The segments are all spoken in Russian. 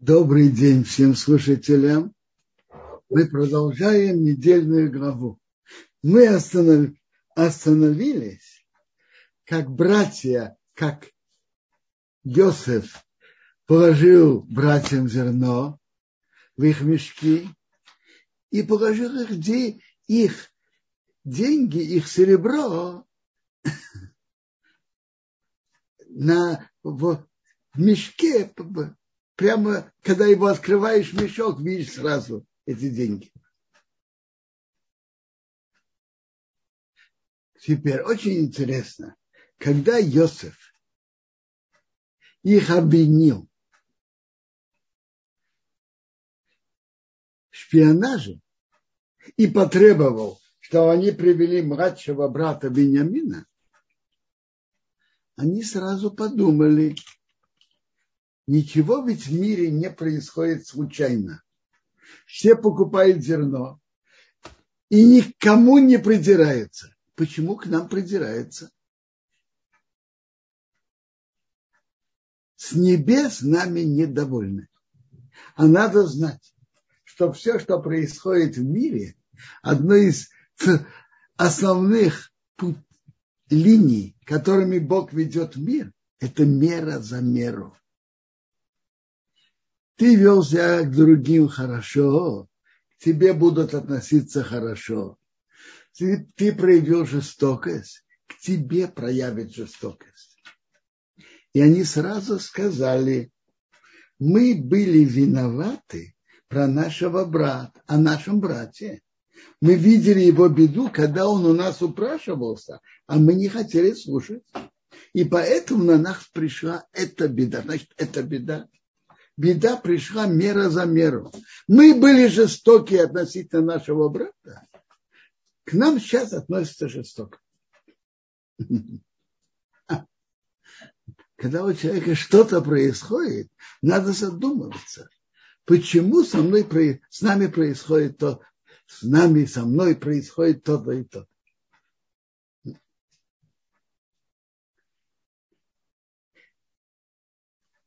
Добрый день всем слушателям. Мы продолжаем недельную главу. Мы останов... остановились, как братья, как Йосеф положил братьям зерно в их мешки и положил их, где их деньги, их серебро на, в, мешке прямо, когда его открываешь мешок, видишь сразу эти деньги. Теперь очень интересно, когда Йосеф их обвинил в шпионаже и потребовал, что они привели младшего брата Бениамина, они сразу подумали, Ничего ведь в мире не происходит случайно. Все покупают зерно и никому не придирается. Почему к нам придирается? С небес нами недовольны. А надо знать, что все, что происходит в мире, одно из основных линий, которыми Бог ведет мир, это мера за меру ты вел себя к другим хорошо, к тебе будут относиться хорошо. Ты, ты проявил жестокость, к тебе проявят жестокость. И они сразу сказали, мы были виноваты про нашего брата, о нашем брате. Мы видели его беду, когда он у нас упрашивался, а мы не хотели слушать. И поэтому на нас пришла эта беда. Значит, эта беда беда пришла мера за меру. Мы были жестоки относительно нашего брата. К нам сейчас относятся жестоко. Когда у человека что-то происходит, надо задумываться, почему со мной, с нами происходит то, с нами, со мной происходит то-то и то.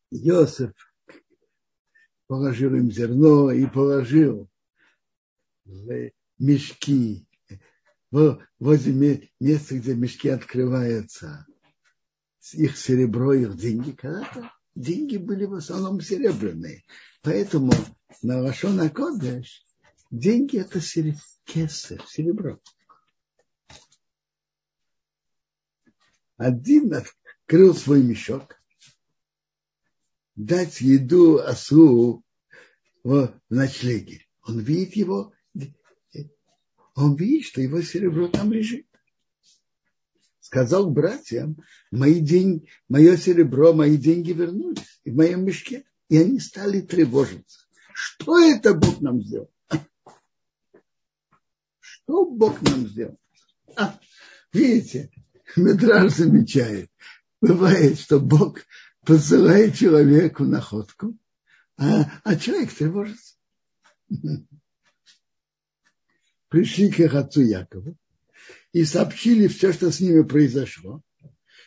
Иосиф положил им зерно и положил в мешки, возле места, где мешки открываются, их серебро, их деньги. Когда-то деньги были в основном серебряные. Поэтому на Лашона Кодеш деньги это кесар, серебро. Один открыл свой мешок, дать еду осу в ночлеге. Он видит его, он видит, что его серебро там лежит. Сказал братьям, мои деньги, мое серебро, мои деньги вернулись в моем мешке. И они стали тревожиться. Что это Бог нам сделал? Что Бог нам сделал? А, видите, Медраж замечает. Бывает, что Бог посылает человеку находку, а, а человек тревожится. Пришли к их отцу Якову и сообщили все, что с ними произошло,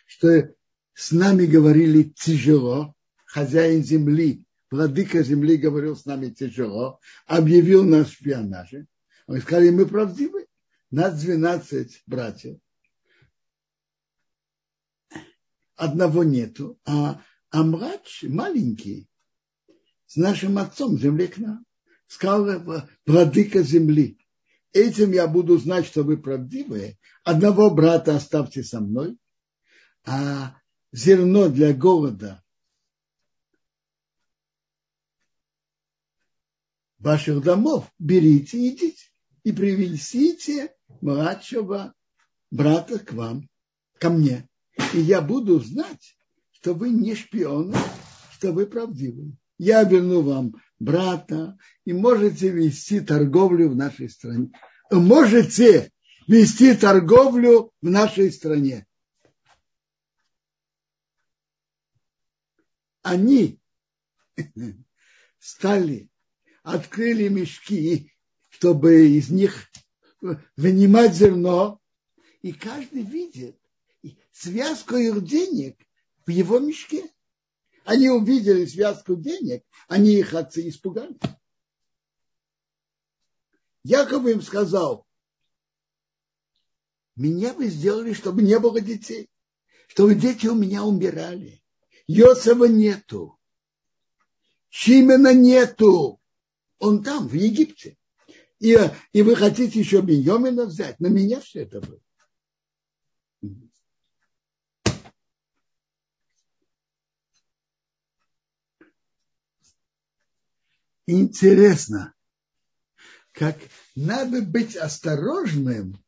что с нами говорили тяжело, хозяин земли, владыка земли говорил с нами тяжело, объявил нас в шпионаже. Мы сказали, мы правдивы, нас 12 братьев, одного нету, а, а младший, маленький, с нашим отцом земли к нам. Сказал владыка земли. Этим я буду знать, что вы правдивые. Одного брата оставьте со мной, а зерно для голода ваших домов берите идите. И привезите младшего брата к вам, ко мне и я буду знать, что вы не шпионы, что вы правдивы. Я верну вам брата, и можете вести торговлю в нашей стране. Можете вести торговлю в нашей стране. Они стали, открыли мешки, чтобы из них вынимать зерно, и каждый видит, связку их денег в его мешке. Они увидели связку денег, они их отцы испугались. Яков им сказал, меня вы сделали, чтобы не было детей, чтобы дети у меня умирали. Йосова нету. Шимена нету. Он там, в Египте. И, и вы хотите еще Беньомина взять? На меня все это было. Интересно, как надо быть осторожным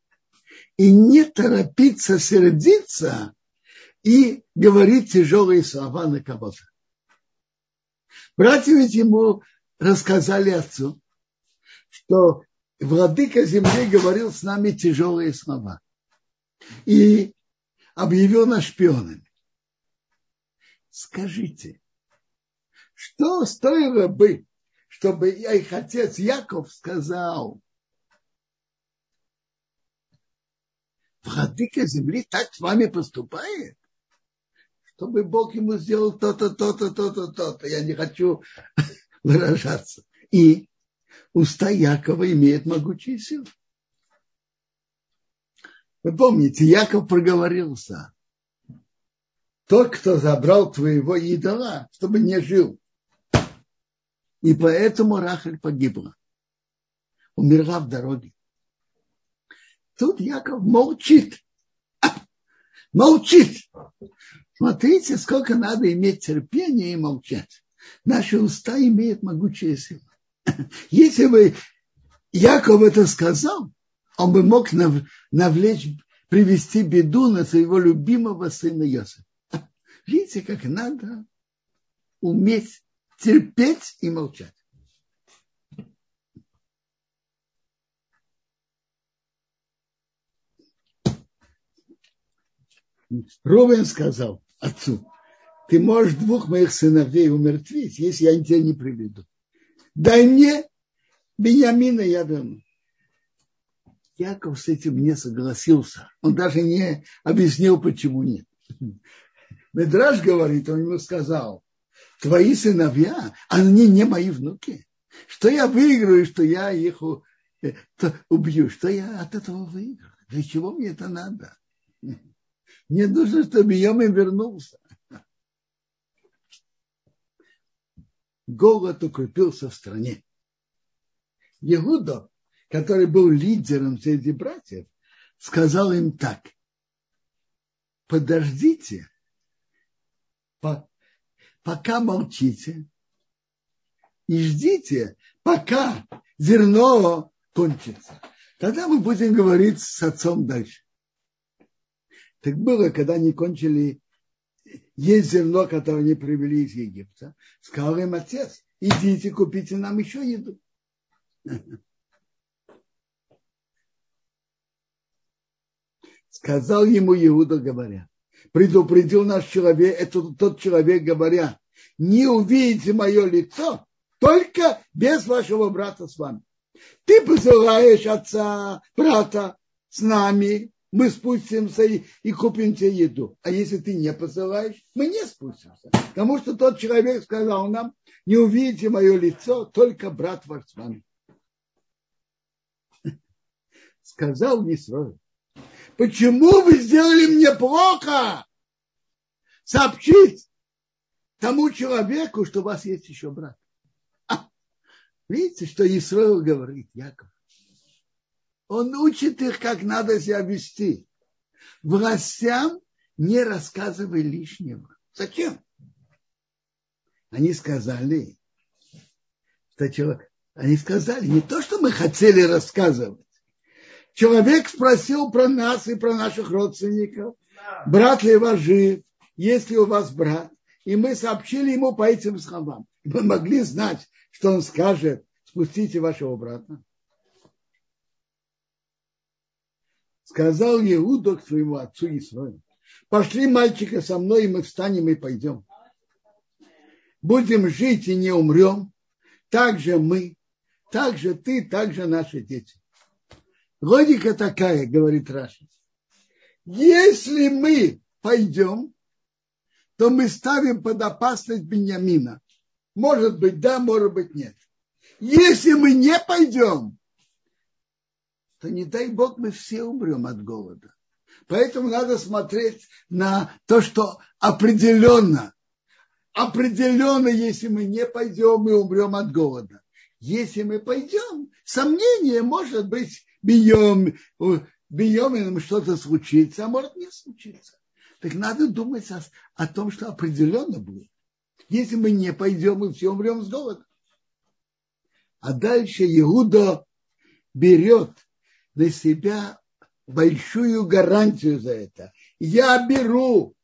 и не торопиться сердиться и говорить тяжелые слова на кого-то. Братья ведь ему рассказали отцу, что владыка земли говорил с нами тяжелые слова и объявил нас шпионами. Скажите, что стоило бы, чтобы их отец Яков сказал, владыка земли так с вами поступает? Чтобы Бог ему сделал то-то, то-то, то-то, то-то. Я не хочу выражаться. И уста Якова имеют могучие силы. Вы помните, Яков проговорился. Тот, кто забрал твоего идола, чтобы не жил. И поэтому Рахель погибла. Умерла в дороге. Тут Яков молчит. Молчит. Смотрите, сколько надо иметь терпения и молчать. Наши уста имеют могучие силы. Если бы Яков это сказал, он бы мог навлечь, привести беду на своего любимого сына Йосифа. Видите, как надо уметь терпеть и молчать. Рубен сказал отцу, ты можешь двух моих сыновей умертвить, если я тебя не приведу. Дай мне Бениамина, я верну. Яков с этим не согласился. Он даже не объяснил, почему нет. Медраж говорит, он ему сказал, твои сыновья, они не мои внуки. Что я выиграю, что я их э, убью, что я от этого выиграю? Для чего мне это надо? Мне нужно, чтобы Йомин вернулся. Голод укрепился в стране. Егуда, который был лидером среди братьев, сказал им так. Подождите, пока молчите, и ждите, пока зерно кончится. Тогда мы будем говорить с отцом дальше. Так было, когда они кончили есть зерно, которое они привели из Египта. Сказал им отец, идите, купите нам еще еду. Сказал ему Иуда, говоря, предупредил наш человек, это тот человек, говоря, не увидите мое лицо, только без вашего брата с вами. Ты посылаешь отца, брата с нами, мы спустимся и, и купим тебе еду. А если ты не посылаешь, мы не спустимся. Потому что тот человек сказал нам, не увидите мое лицо, только брат ваш с вами. Сказал Нисрой, почему вы сделали мне плохо? Сообщить тому человеку, что у вас есть еще брат. А, видите, что Исраил говорит, Яков? Он учит их, как надо себя вести. Властям не рассказывай лишнего. Зачем? Они сказали, что человек, они сказали, не то, что мы хотели рассказывать. Человек спросил про нас и про наших родственников, брат ли ваш жив, есть ли у вас брат. И мы сообщили ему по этим словам. Мы могли знать, что он скажет, спустите вашего брата. сказал Иуда к своему отцу Исраилу, пошли мальчика со мной, и мы встанем и пойдем. Будем жить и не умрем, так же мы, так же ты, так же наши дети. Логика такая, говорит Раши. Если мы пойдем, то мы ставим под опасность Беньямина. Может быть, да, может быть, нет. Если мы не пойдем, то не дай Бог мы все умрем от голода. Поэтому надо смотреть на то, что определенно, определенно, если мы не пойдем, мы умрем от голода. Если мы пойдем, сомнение может быть, бьем, бьем, что-то случится, а может не случиться. Так надо думать о, о том, что определенно будет. Если мы не пойдем, мы все умрем с голода. А дальше Иуда берет на себя большую гарантию за это. Я беру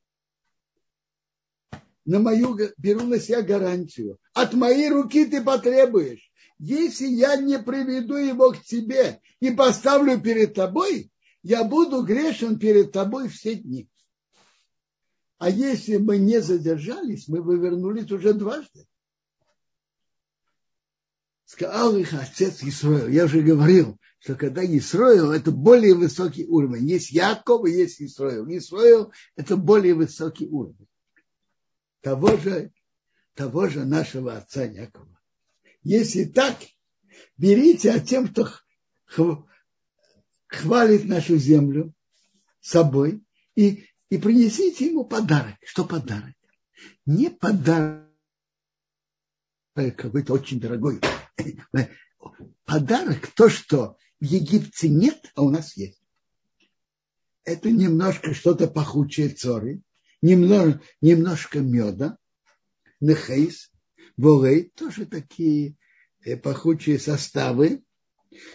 на мою, беру на себя гарантию. От моей руки ты потребуешь. Если я не приведу его к тебе и поставлю перед тобой, я буду грешен перед тобой все дни. А если мы не задержались, мы бы вернулись уже дважды. Сказал их отец Исроил. Я уже говорил, что когда Исроил, это более высокий уровень. Есть Яков и есть Исроил. Исроил – это более высокий уровень. Того же, того же нашего отца Якова. Если так, берите от тем, кто хвалит нашу землю собой и, и принесите ему подарок. Что подарок? Не подарок какой-то очень дорогой. Подарок то, что в Египте нет, а у нас есть. Это немножко что-то пахучее цоры, немного, немножко меда, нехейс, волей, тоже такие э, пахучие составы,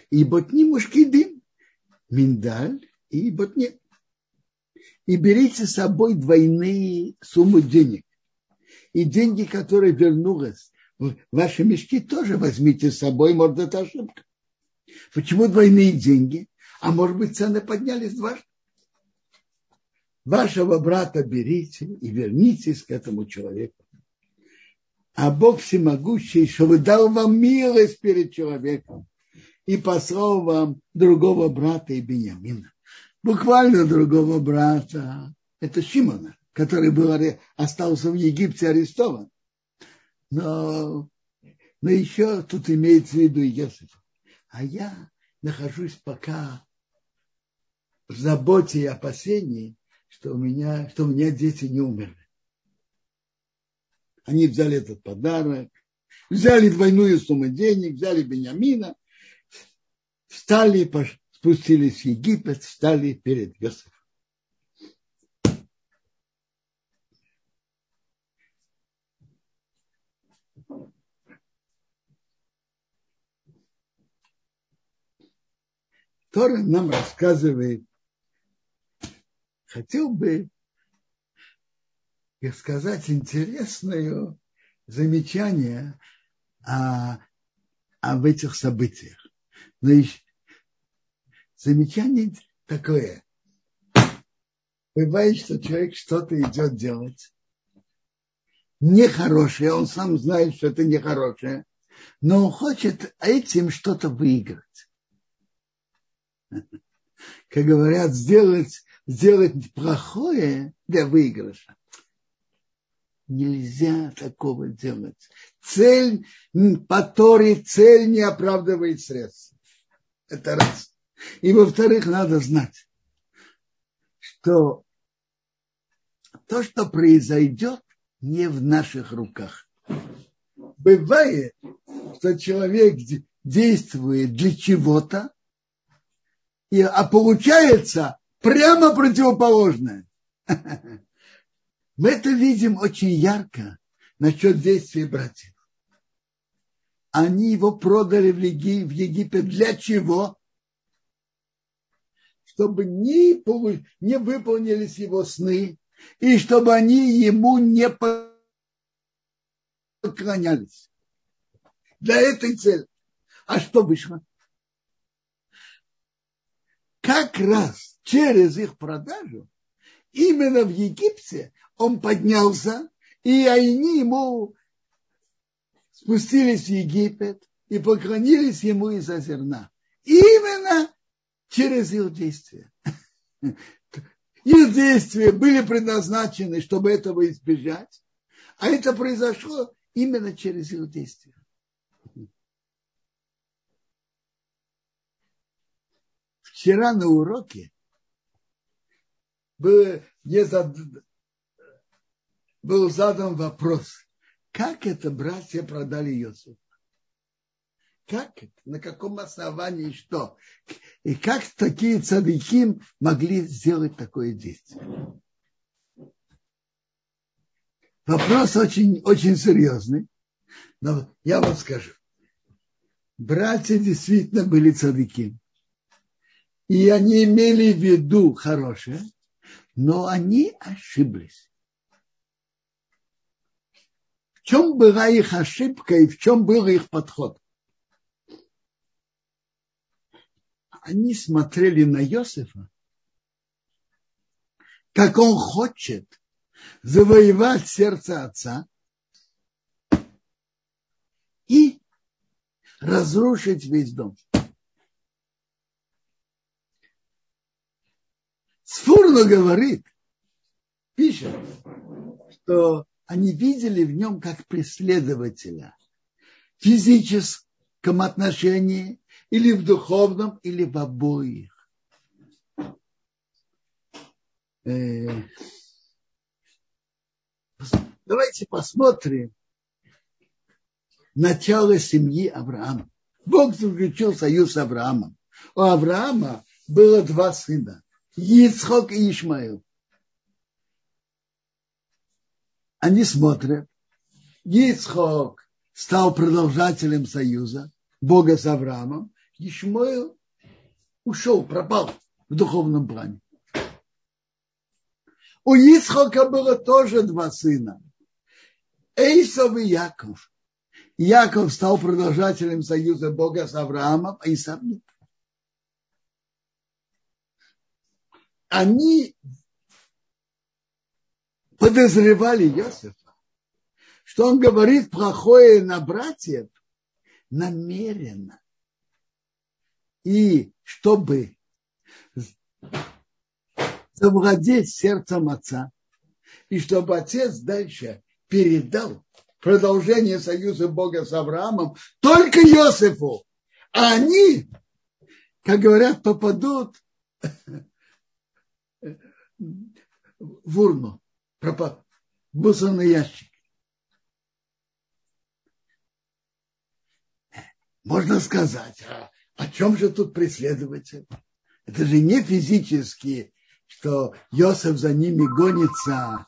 и ботни мушкидим, миндаль и ботни. И берите с собой двойные суммы денег. И деньги, которые вернулись в ваши мешки, тоже возьмите с собой, может, это ошибка. Почему двойные деньги? А может быть, цены поднялись дважды? Вашего брата берите и вернитесь к этому человеку. А Бог всемогущий, чтобы дал вам милость перед человеком и послал вам другого брата и Бениамина. Буквально другого брата. Это Шимона, который был, остался в Египте арестован. Но, но еще тут имеется в виду Иосиф а я нахожусь пока в заботе и опасении, что у меня, что у меня дети не умерли. Они взяли этот подарок, взяли двойную сумму денег, взяли Бениамина, встали, спустились в Египет, встали перед Иосифом. Тора нам рассказывает, хотел бы сказать интересное замечание о, об этих событиях. Но еще, замечание такое. Бывает, что человек что-то идет делать нехорошее, он сам знает, что это нехорошее, но он хочет этим что-то выиграть как говорят, сделать, сделать плохое для выигрыша. Нельзя такого делать. Цель по Торе, цель не оправдывает средства. Это раз. И во-вторых, надо знать, что то, что произойдет, не в наших руках. Бывает, что человек действует для чего-то, а получается прямо противоположное. Мы это видим очень ярко насчет действий братьев. Они его продали в, Египет для чего? Чтобы не, не выполнились его сны, и чтобы они ему не поклонялись. Для этой цели. А что вышло? как раз через их продажу именно в Египте он поднялся, и они ему спустились в Египет и поклонились ему из-за зерна. Именно через их действия. Их действия были предназначены, чтобы этого избежать, а это произошло именно через их действия. Вчера на уроке был, был задан вопрос, как это братья продали Иосифа? Как это? На каком основании что? И как такие цадыки могли сделать такое действие? Вопрос очень, очень серьезный, но я вам скажу. Братья действительно были цадыки. И они имели в виду хорошее, но они ошиблись. В чем была их ошибка и в чем был их подход? они смотрели на Иосифа, как он хочет завоевать сердце отца и разрушить весь дом. Сфурно говорит, пишет, что они видели в нем как преследователя в физическом отношении или в духовном, или в обоих. Э, давайте посмотрим начало семьи Авраама. Бог заключил союз с Авраамом. У Авраама было два сына. Ицхок и Ишмаил. Они смотрят. Ицхок стал продолжателем союза Бога с Авраамом, Ишмаил ушел, пропал в духовном плане. У Исхака было тоже два сына. Эйсов и Яков. Яков стал продолжателем союза Бога с Авраамом, а Исав нет. Они подозревали Иосифа, что он говорит плохое на братьев намеренно. И чтобы завладеть сердцем отца, и чтобы отец дальше передал продолжение союза Бога с Авраамом только Иосифу, а они, как говорят, попадут в урну, мусорный ящик. Можно сказать, а о чем же тут преследователь? Это же не физически, что Йосеф за ними гонится.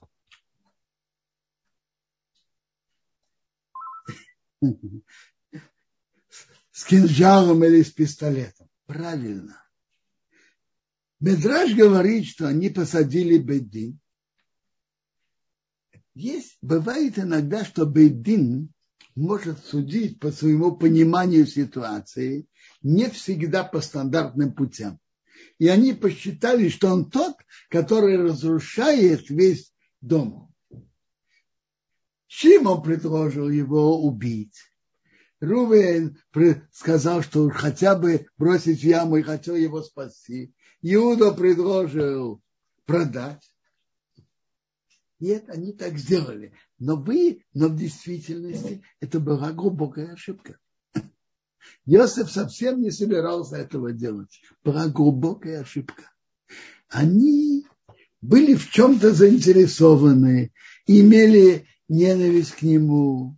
С кинжалом или с пистолетом. Правильно. Медраж говорит, что они посадили Бедин. Есть, бывает иногда, что Бедин может судить по своему пониманию ситуации не всегда по стандартным путям. И они посчитали, что он тот, который разрушает весь дом. Шимон предложил его убить. Рувен сказал, что хотя бы бросить в яму и хотел его спасти. Иуда предложил продать. Это они так сделали. Но вы, но в действительности это была глубокая ошибка. Йосеф совсем не собирался этого делать. Была глубокая ошибка. Они были в чем-то заинтересованы, имели ненависть к нему,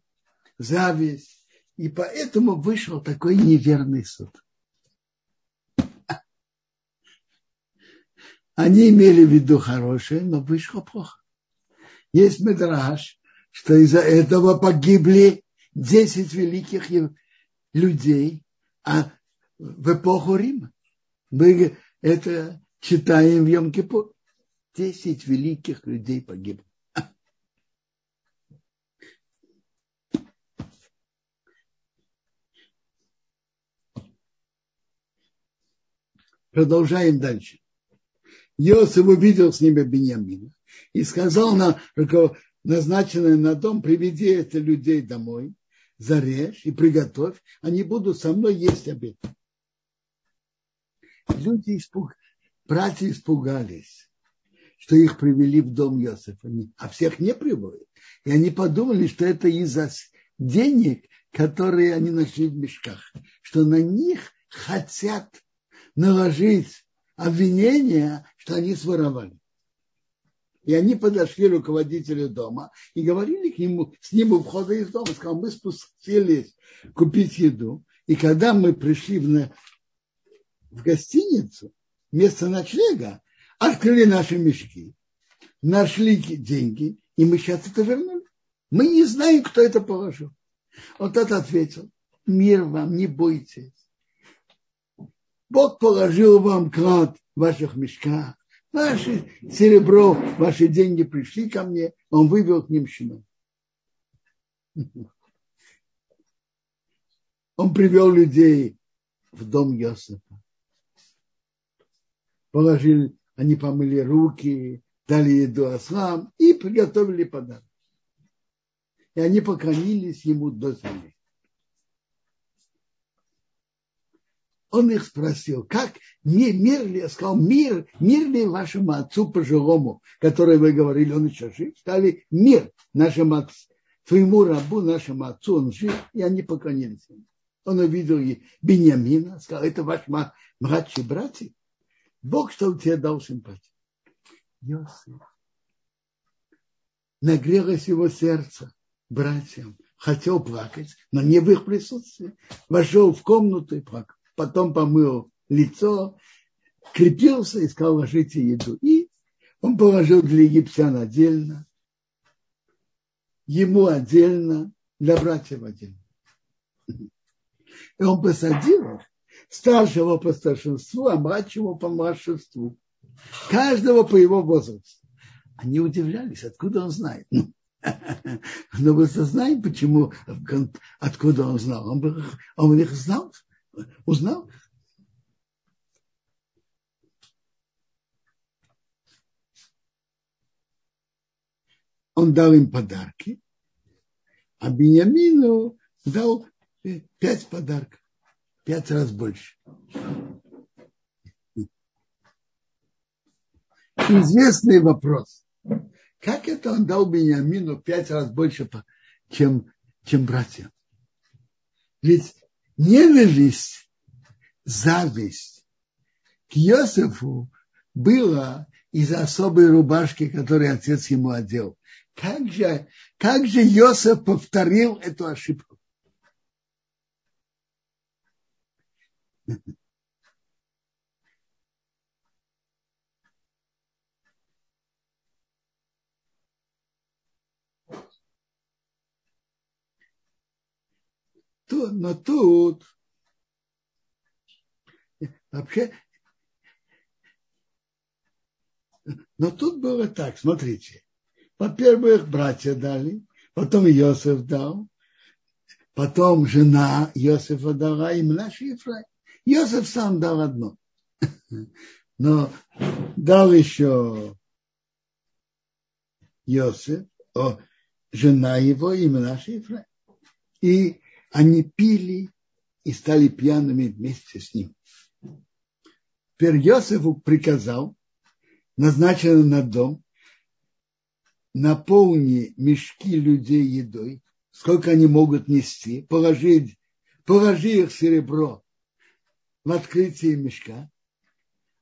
зависть, и поэтому вышел такой неверный суд. Они имели в виду хорошее, но вышло плохо. Есть медраж, что из-за этого погибли 10 великих людей а в эпоху Рима. Мы это читаем в Йом-Кипур. Десять великих людей погибло. Продолжаем дальше. Иосиф увидел с ними Беньямина и сказал на назначенный на дом, приведи это людей домой зарежь и приготовь, они будут со мной есть обед. Люди испуг... братья испугались, что их привели в дом Йосифа, а всех не приводят. И они подумали, что это из-за денег, которые они нашли в мешках, что на них хотят наложить обвинение, что они своровали. И они подошли к руководителю дома и говорили к нему, с ним у входа из дома, сказал, мы спустились купить еду, и когда мы пришли в, в гостиницу, место ночлега, открыли наши мешки, нашли деньги, и мы сейчас это вернули. Мы не знаем, кто это положил. Он тот ответил, мир вам, не бойтесь. Бог положил вам клад в ваших мешках. Ваше серебро, ваши деньги пришли ко мне, он вывел к ним щенок. Он привел людей в дом Йосифа. Положили, они помыли руки, дали еду ослам и приготовили подарок и они поклонились ему до земли. Он их спросил, как не мир ли, сказал, мир, мир ли вашему отцу пожилому, который вы говорили, он еще жив, стали мир нашему отцу, твоему рабу, нашему отцу, он жив, и они поклонились ему. Он увидел и Бениамина, сказал, это ваш младший братья. Бог, что тебе дал симпатию. Йосиф. Нагрелось его сердце братьям, хотел плакать, но не в их присутствии. Вошел в комнату и плакал. Потом помыл лицо, крепился и сказал, ложите еду. И он положил для египтян отдельно, ему отдельно, для братьев отдельно. И он посадил старшего по старшинству, а младшего по младшинству. Каждого по его возрасту. Они удивлялись, откуда он знает. Но вы знаете, почему, откуда он знал? Он, бы, он их знал, узнал. Он дал им подарки, а Бениамину дал пять подарков, пять раз больше. Известный вопрос. Как это он дал Бениамину пять раз больше, чем, чем братьям? Ведь ненависть, зависть к Иосифу было из-за особой рубашки, которую отец ему одел. Как же, как же Иосиф повторил эту ошибку? Тут, но тут вообще но тут было так, смотрите. Во-первых, братья дали, потом Иосиф дал, потом жена Иосифа дала, и наш Ефраим. Иосиф сам дал одно. Но дал еще Иосиф, о, жена его, имя наш Ефраим. И они пили и стали пьяными вместе с ним. Теперь Йосифу приказал, назначенный на дом, наполни мешки людей едой, сколько они могут нести, положи, положи их серебро в открытие мешка,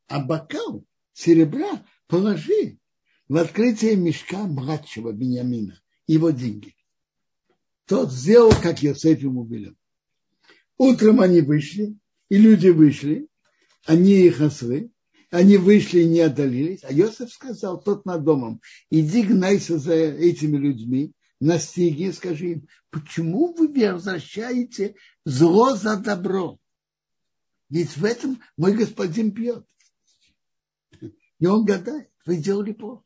а бокал серебра положи в открытие мешка младшего Бениамина, его деньги тот сделал, как Йосеф ему велел. Утром они вышли, и люди вышли, они их ослы, они вышли и не отдалились, а Йосеф сказал, тот над домом, иди гнайся за этими людьми, настиги и скажи им, почему вы возвращаете зло за добро? Ведь в этом мой господин пьет. И он гадает, вы делали плохо.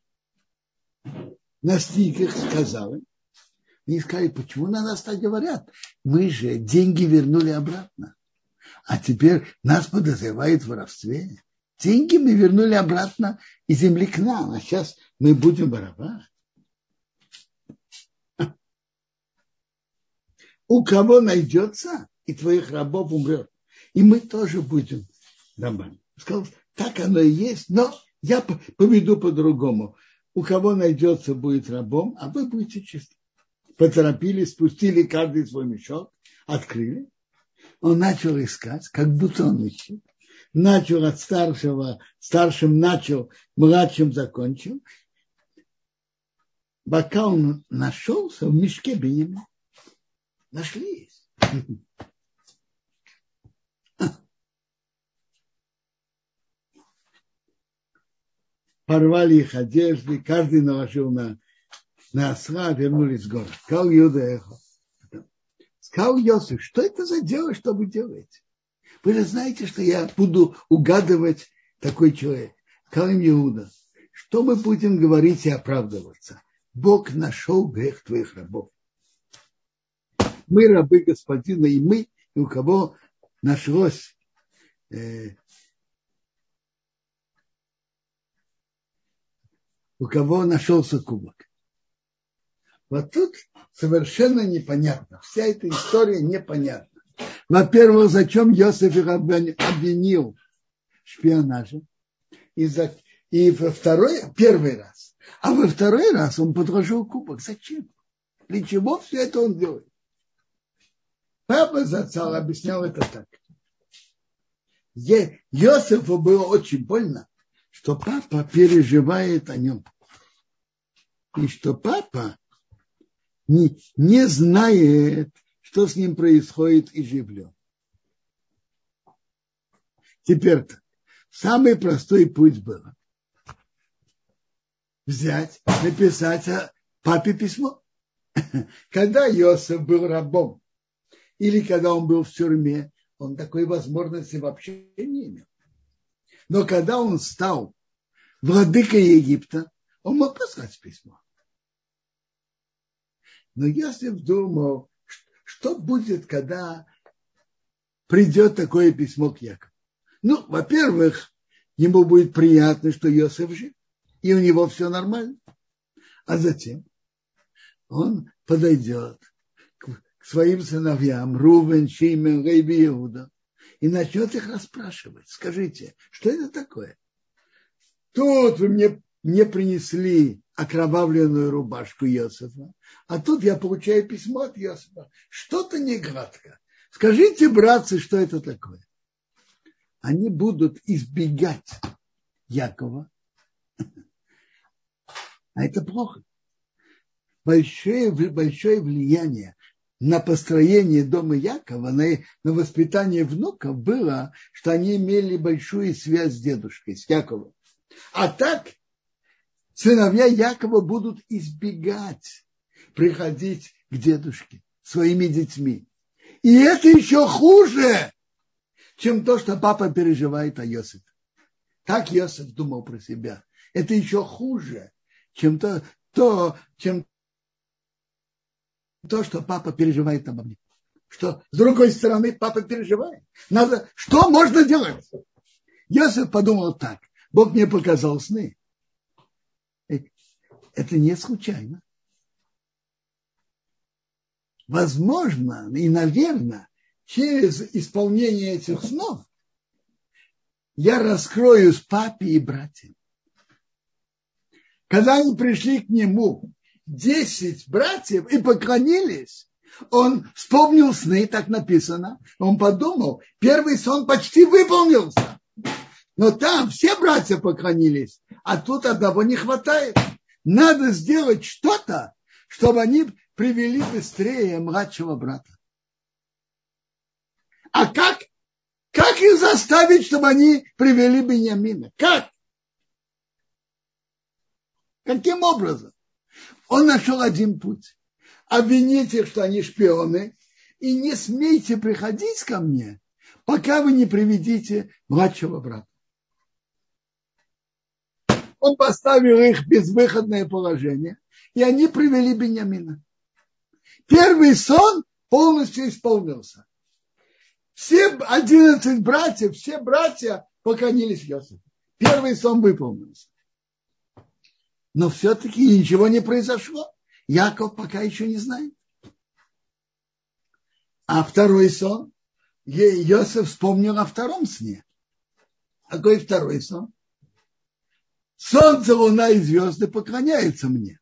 Настиг их сказал им, они сказали, почему на нас так говорят? Мы же деньги вернули обратно. А теперь нас подозревают в воровстве. Деньги мы вернули обратно из земли к нам, а сейчас мы будем воровать. У кого найдется, и твоих рабов умрет. И мы тоже будем рабами. Сказал, так оно и есть, но Я поведу по-другому. У кого найдется, будет рабом, а вы будете чисты. Поторопились, спустили каждый свой мешок, открыли. Он начал искать, как будто он ищет. Начал от старшего, старшим начал, младшим закончил. Пока он нашелся в мешке Бенемина. Нашлись. порвали их одежды, каждый наложил на, на осла, вернулись в город. Сказал Юда Эхо. Сказал Йосиф, что это за дело, что вы делаете? Вы же знаете, что я буду угадывать такой человек. Сказал им Иуда, что мы будем говорить и оправдываться? Бог нашел грех твоих рабов. Мы рабы господина, и мы, и у кого нашлось э, у кого нашелся кубок. Вот тут совершенно непонятно. Вся эта история непонятна. Во-первых, зачем Йосиф их обвинил в шпионаже? И, за, и во второй, первый раз. А во второй раз он подложил кубок. Зачем? Для чего все это он делает? Папа Зацал объяснял это так. Йосифу было очень больно, что папа переживает о нем. И что папа не, не знает, что с ним происходит и живлен. Теперь. Самый простой путь был взять, написать папе письмо. Когда Иосиф был рабом, или когда он был в тюрьме, он такой возможности вообще не имел. Но когда он стал владыкой Египта, он мог послать письмо. Но если думал, что будет, когда придет такое письмо к Якову? Ну, во-первых, ему будет приятно, что Иосиф жив, и у него все нормально. А затем он подойдет к своим сыновьям, Рувен, Шимен, Гейби, Иуда, и начнет их расспрашивать. Скажите, что это такое? Тут вы мне, мне принесли окровавленную рубашку Иосифа, а тут я получаю письмо от Иосифа. Что-то не гладко. Скажите, братцы, что это такое? Они будут избегать Якова. А это плохо. Большое, большое влияние на построение дома Якова, на, на воспитание внуков было, что они имели большую связь с дедушкой, с Яковом. А так сыновья Якова будут избегать приходить к дедушке своими детьми. И это еще хуже, чем то, что папа переживает о Йосифе. Так Йосиф думал про себя. Это еще хуже, чем то, то, чем то, что папа переживает обо мне. Что с другой стороны папа переживает. Надо, что можно делать? Йосиф подумал так. Бог мне показал сны. Это не случайно. Возможно и, наверное, через исполнение этих снов я раскрою с папе и братьям. Когда они пришли к нему, десять братьев, и поклонились, он вспомнил сны, так написано. Он подумал, первый сон почти выполнился. Но там все братья поклонились, а тут одного не хватает. Надо сделать что-то, чтобы они привели быстрее младшего брата. А как? Как их заставить, чтобы они привели Бениамина? Как? Каким образом? Он нашел один путь. Обвините их, что они шпионы, и не смейте приходить ко мне, пока вы не приведите младшего брата он поставил их в безвыходное положение, и они привели Бениамина. Первый сон полностью исполнился. Все одиннадцать братьев, все братья поклонились Йосифу. Первый сон выполнился. Но все-таки ничего не произошло. Яков пока еще не знает. А второй сон, Йосиф вспомнил о втором сне. Какой второй сон? Солнце, луна и звезды поклоняются мне.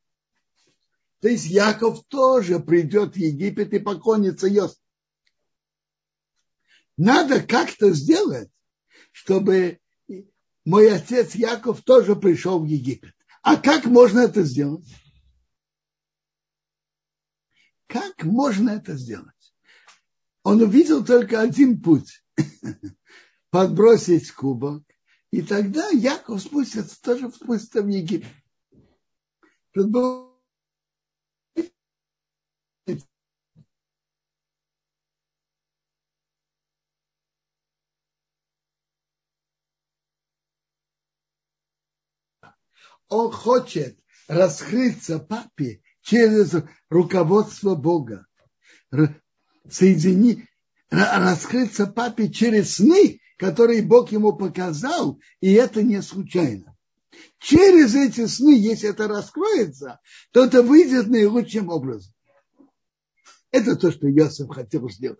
То есть Яков тоже придет в Египет и поклонится Йосифу. Надо как-то сделать, чтобы мой отец Яков тоже пришел в Египет. А как можно это сделать? Как можно это сделать? Он увидел только один путь. Подбросить кубок. И тогда Яков спустится, тоже спустится в Египет. Он хочет раскрыться папе через руководство Бога. Соедини, раскрыться папе через сны, которые Бог ему показал, и это не случайно. Через эти сны, если это раскроется, то это выйдет наилучшим образом. Это то, что Иосиф хотел сделать.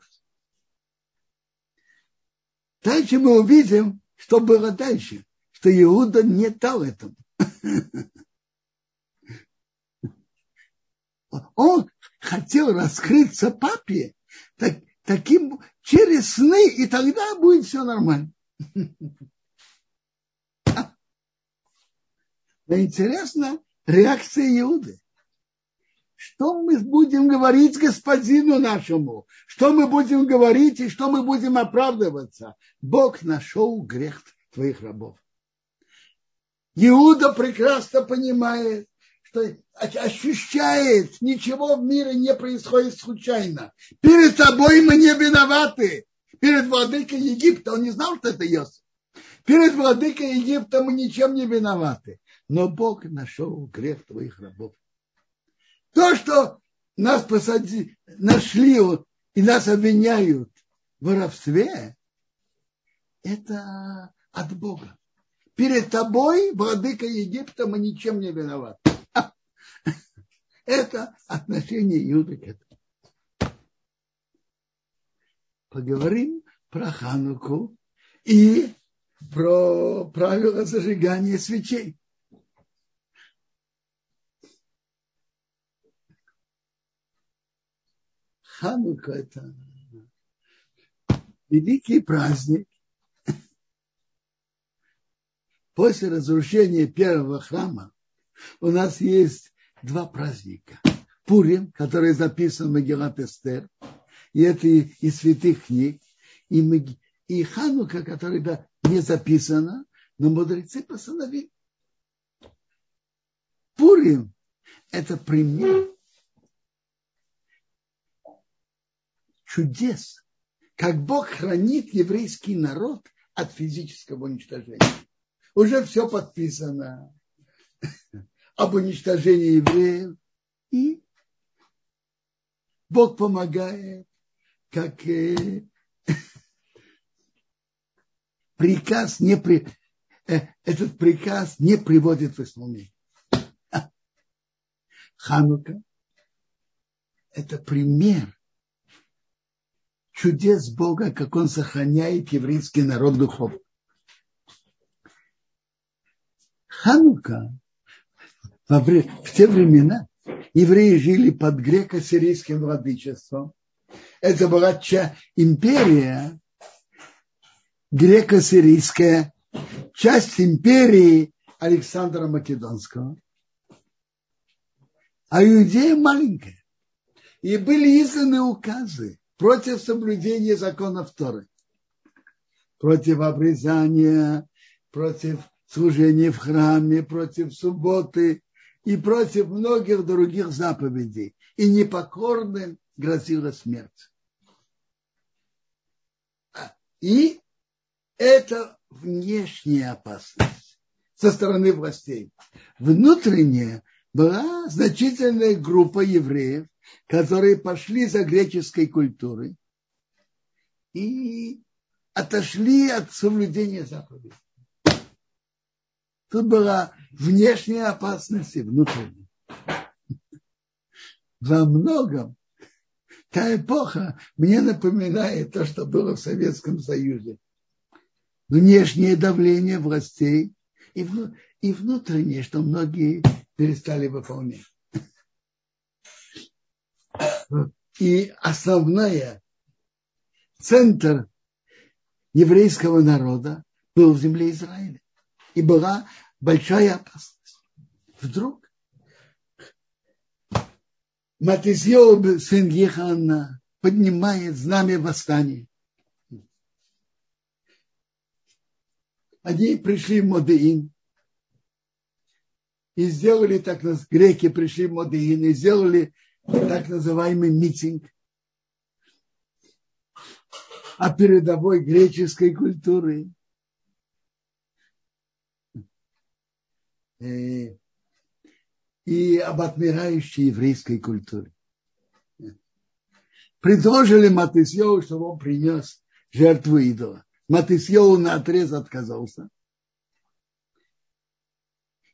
Дальше мы увидим, что было дальше, что Иуда не дал этому. Он хотел раскрыться папе так, таким через сны, и тогда будет все нормально. Но интересно реакция Иуды. Что мы будем говорить господину нашему? Что мы будем говорить и что мы будем оправдываться? Бог нашел грех твоих рабов. Иуда прекрасно понимает, что ощущает, ничего в мире не происходит случайно. Перед тобой мы не виноваты. Перед владыкой Египта, он не знал, что это Йосиф. Перед владыкой Египта мы ничем не виноваты. Но Бог нашел грех твоих рабов. То, что нас посади, нашли и нас обвиняют в воровстве, это от Бога перед тобой, владыка Египта, мы ничем не виноваты. Это отношение Иуды к этому. Поговорим про Хануку и про правила зажигания свечей. Ханука – это великий праздник, после разрушения первого храма у нас есть два праздника. Пурим, который записан в Магеллат Эстер, и это из святых книг, и, Маги... и Ханука, который да, не записано, но мудрецы постановили. Пурим – это пример чудес, как Бог хранит еврейский народ от физического уничтожения уже все подписано об уничтожении евреев. И Бог помогает, как э, приказ не при, э, этот приказ не приводит в исполнение. Ханука – это пример чудес Бога, как Он сохраняет еврейский народ духовно. Ханука в те времена евреи жили под греко-сирийским владычеством. Это была империя греко-сирийская, часть империи Александра Македонского. А иудея маленькая. И были изданы указы против соблюдения законов Торы. Против обрезания, против служение в храме, против субботы и против многих других заповедей. И непокорным грозила смерть. И это внешняя опасность со стороны властей. Внутренняя была значительная группа евреев, которые пошли за греческой культурой и отошли от соблюдения заповедей. Тут была внешняя опасность и внутренняя. Во многом та эпоха мне напоминает то, что было в Советском Союзе. Внешнее давление властей и, и внутреннее, что многие перестали выполнять. И основная центр еврейского народа был в земле Израиля. И была большая опасность. Вдруг Матисьев, сын Ехана, поднимает знамя восстания. Они пришли в Модеин и сделали так, греки пришли в Модеин и сделали так называемый митинг о передовой греческой культуры. И об отмирающей еврейской культуре. Предложили Матысьеву, чтобы он принес жертву идола. Матысьеву на отрез отказался.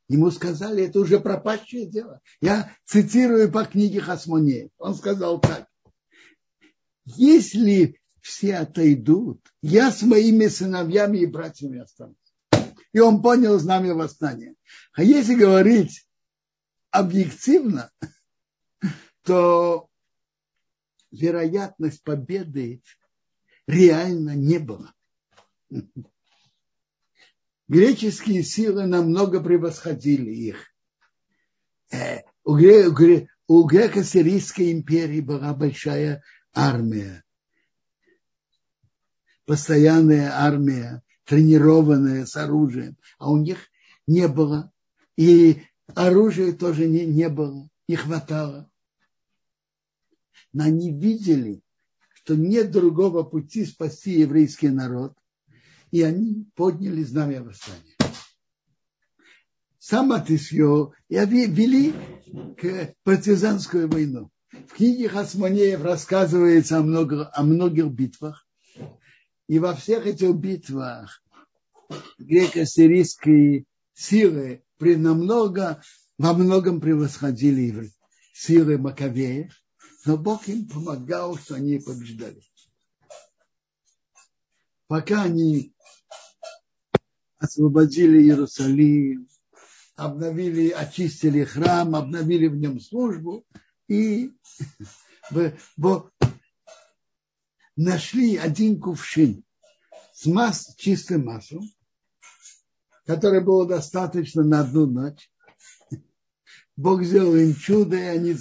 Ему сказали, это уже пропащее дело. Я цитирую по книге Хасмоне. Он сказал так. Если все отойдут, я с моими сыновьями и братьями останусь. И он понял знамя восстания. А если говорить объективно, то вероятность победы реально не было. Греческие силы намного превосходили их. Э, у греко-сирийской империи была большая армия, постоянная армия, тренированная с оружием, а у них не было. И оружия тоже не, не было, не хватало. Но они видели, что нет другого пути спасти еврейский народ, и они подняли знамя восстания. Сам Атисьо и вели к партизанскую войну. В книге Хасмонеев рассказывается о, много, о многих битвах. И во всех этих битвах греко-сирийские силы при намного, во многом превосходили силы Маковеев, но Бог им помогал, что они побеждали. Пока они освободили Иерусалим, обновили, очистили храм, обновили в нем службу и нашли один кувшин с мас, чистым маслом, который было достаточно на одну ночь. Бог сделал им чудо, и они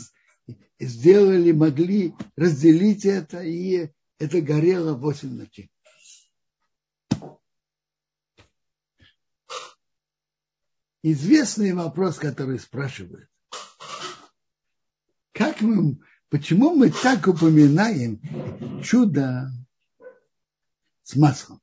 сделали, могли разделить это, и это горело восемь ночей. Известный вопрос, который спрашивают. Как мы, почему мы так упоминаем чудо с маслом?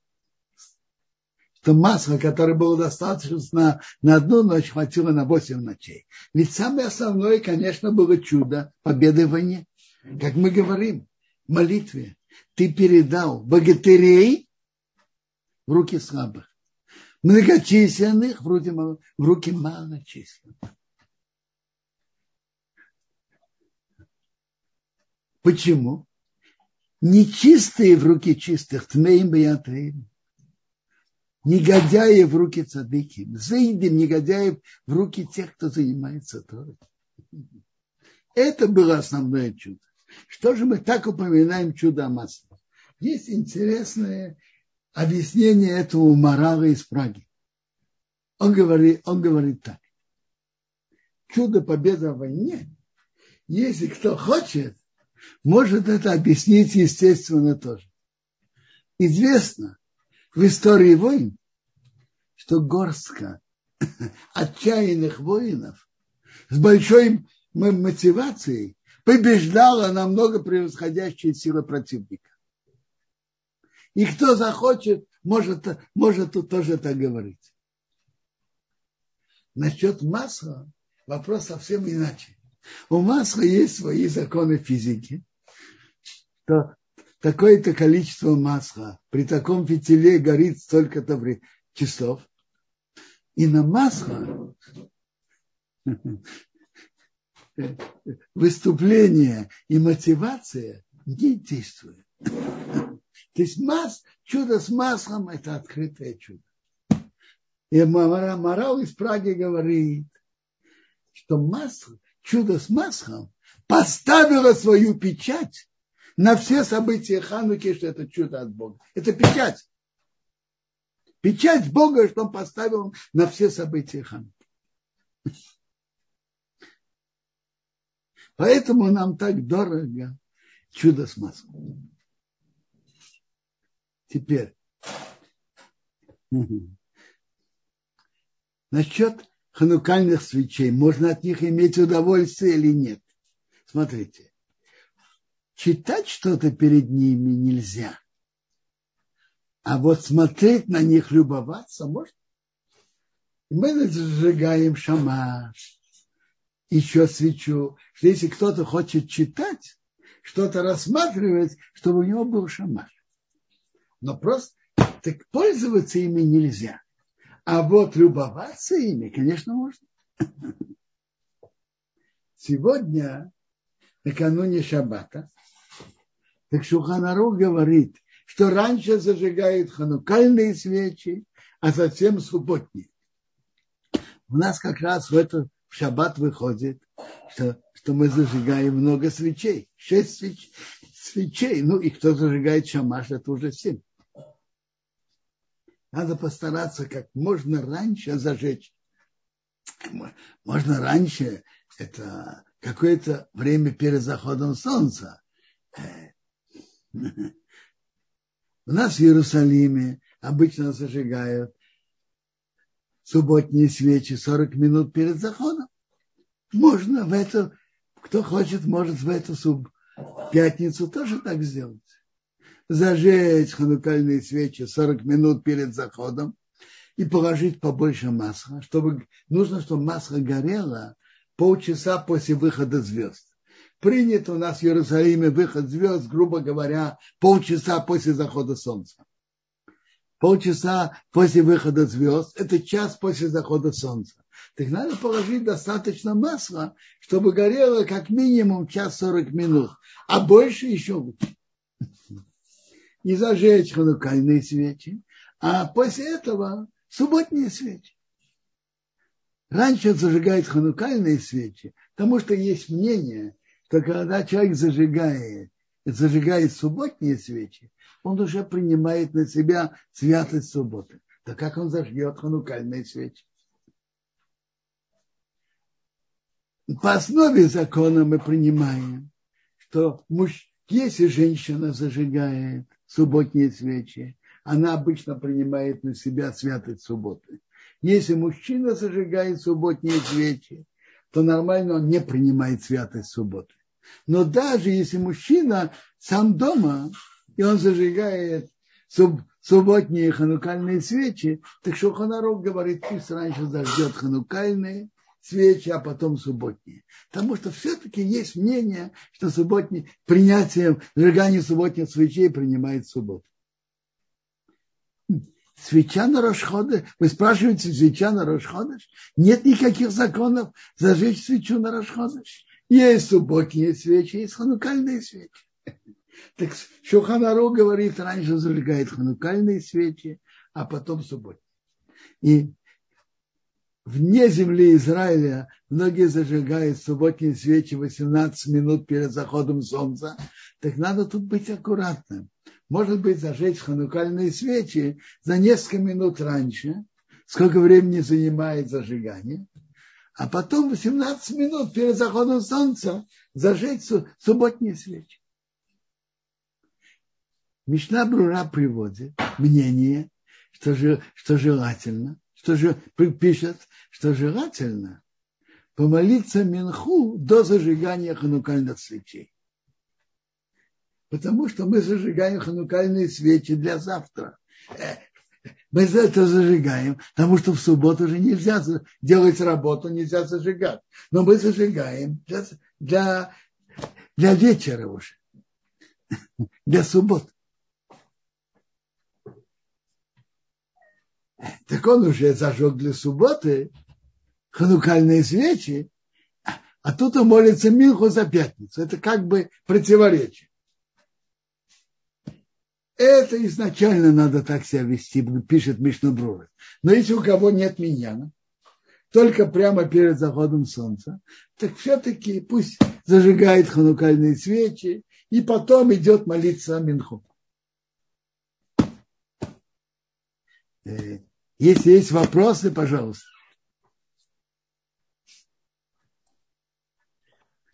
что масло, которое было достаточно на, на одну ночь, хватило на восемь ночей. Ведь самое основное, конечно, было чудо победы в войне. Как мы говорим в молитве, ты передал богатырей в руки слабых, многочисленных в руки, в руки малочисленных. Почему? Нечистые в руки чистых, тмеем беятеем негодяи в руки цадыки, заидим негодяев в руки тех, кто занимается Торой. Это было основное чудо. Что же мы так упоминаем чудо масла? Есть интересное объяснение этого морала из Праги. Он говорит, он говорит так. Чудо победы в войне, если кто хочет, может это объяснить естественно тоже. Известно в истории войн, что горстка отчаянных воинов с большой мотивацией побеждала намного превосходящие силы противника. И кто захочет, может, может тут тоже так говорить. Насчет масла вопрос совсем иначе. У масла есть свои законы физики, что такое-то количество масла при таком фитиле горит столько-то часов, и на масло выступление и мотивация не действуют. То есть мас, чудо с маслом – это открытое чудо. И морал из Праги говорит, что масло, чудо с маслом поставило свою печать на все события Хануки, что это чудо от Бога. Это печать. Печать Бога, что он поставил на все события Хануки. Поэтому нам так дорого чудо с маслом. Теперь. Насчет ханукальных свечей. Можно от них иметь удовольствие или нет? Смотрите. Читать что-то перед ними нельзя. А вот смотреть на них, любоваться можно. Мы зажигаем шамаш, еще свечу. Если кто-то хочет читать, что-то рассматривать, чтобы у него был шамаш. Но просто так пользоваться ими нельзя. А вот любоваться ими, конечно, можно. Сегодня, накануне Шаббата, так Шуханару говорит, что раньше зажигают ханукальные свечи, а затем субботние. У нас как раз в это в шаббат выходит, что, что мы зажигаем много свечей. Шесть свеч, свечей. Ну и кто зажигает шамаш, это уже семь. Надо постараться как можно раньше зажечь. Можно раньше, это какое-то время перед заходом солнца. У нас в Иерусалиме обычно зажигают субботние свечи 40 минут перед заходом. Можно в эту, кто хочет, может в эту суб, пятницу тоже так сделать зажечь ханукальные свечи 40 минут перед заходом и положить побольше масла, чтобы нужно, чтобы масло горело полчаса после выхода звезд. Принято у нас в Иерусалиме выход звезд, грубо говоря, полчаса после захода солнца. Полчаса после выхода звезд – это час после захода солнца. Так надо положить достаточно масла, чтобы горело как минимум час сорок минут, а больше еще лучше не зажечь ханукальные свечи, а после этого субботние свечи. Раньше зажигают ханукальные свечи, потому что есть мнение, что когда человек зажигает, зажигает субботние свечи, он уже принимает на себя святость субботы. Так как он зажгет ханукальные свечи? По основе закона мы принимаем, что муж, если женщина зажигает субботние свечи, она обычно принимает на себя святость субботы. Если мужчина зажигает субботние свечи, то нормально он не принимает святость субботы. Но даже если мужчина сам дома, и он зажигает суб, субботние ханукальные свечи, так что Ханарок говорит, пусть раньше зажжет ханукальные, свечи, а потом субботние. Потому что все-таки есть мнение, что субботние, принятием сжигания субботних свечей принимает субботу. Свеча на Рошходыш. Вы спрашиваете, свеча на Рошходыш? Нет никаких законов зажечь свечу на Рошходыш. Есть субботние свечи, есть ханукальные свечи. Так Шуханару говорит, раньше зажигает ханукальные свечи, а потом субботние. И вне земли Израиля многие зажигают субботние свечи 18 минут перед заходом солнца, так надо тут быть аккуратным. Может быть, зажечь ханукальные свечи за несколько минут раньше, сколько времени занимает зажигание, а потом 18 минут перед заходом солнца зажечь субботние свечи. Мишна Брура приводит мнение, что, же, что желательно что же пишет, что желательно помолиться Минху до зажигания ханукальных свечей. Потому что мы зажигаем ханукальные свечи для завтра. Э, мы за это зажигаем, потому что в субботу уже нельзя делать работу, нельзя зажигать. Но мы зажигаем для, для, для вечера уже, для субботы. Так он уже зажег для субботы ханукальные свечи, а тут он молится Минху за пятницу. Это как бы противоречие. Это изначально надо так себя вести, пишет Мишнабрура. Но если у кого нет миньяна, только прямо перед заходом солнца, так все-таки пусть зажигает ханукальные свечи и потом идет молиться Минху. Э, если есть вопросы, пожалуйста.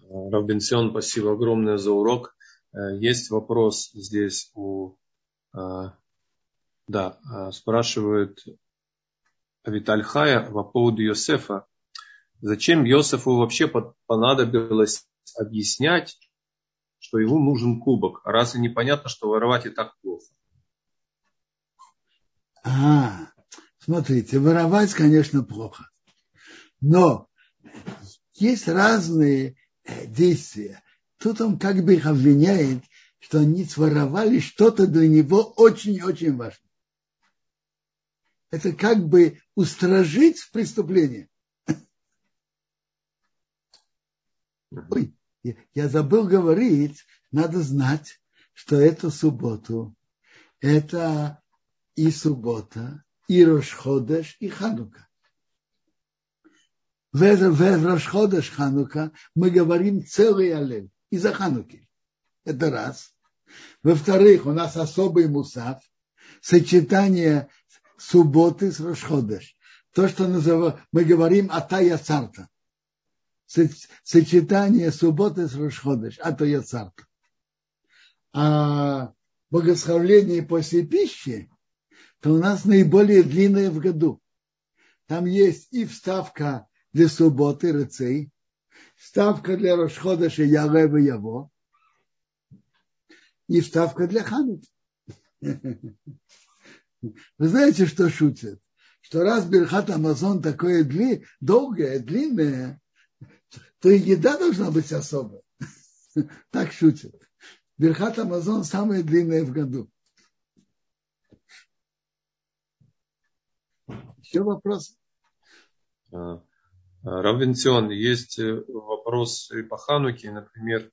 Равбенсион, спасибо огромное за урок. Э, есть вопрос здесь у... Э, да, спрашивает Виталь Хая по поводу Йосефа. Зачем Йосефу вообще понадобилось объяснять, что ему нужен кубок? А разве непонятно, что воровать и так плохо? А, смотрите, воровать, конечно, плохо. Но есть разные э, действия. Тут он как бы их обвиняет, что они своровали что-то для него очень-очень важно. Это как бы устражить преступление. Ой, я забыл говорить, надо знать, что эту субботу это и суббота, и Рошходеш, и Ханука. В, в Рошходеш Ханука мы говорим целый аллель из-за Хануки. Это раз. Во-вторых, у нас особый мусав, сочетание субботы с Рошходеш. То, что называем, мы говорим Атая Царта. Сочетание субботы с Рошходеш, Атая Царта. А богословление после пищи, то у нас наиболее длинное в году. Там есть и вставка для субботы, рыцей, вставка для Рошходаша Ялева Яво, и вставка для Хануки. Вы знаете, что шутят? Что раз Берхат Амазон такое дли, долгое, длинное, то и еда должна быть особая. Так шутят. Берхат Амазон самое длинное в году. Еще вопрос? А, Равенцион, есть э, вопрос по Хануке, например,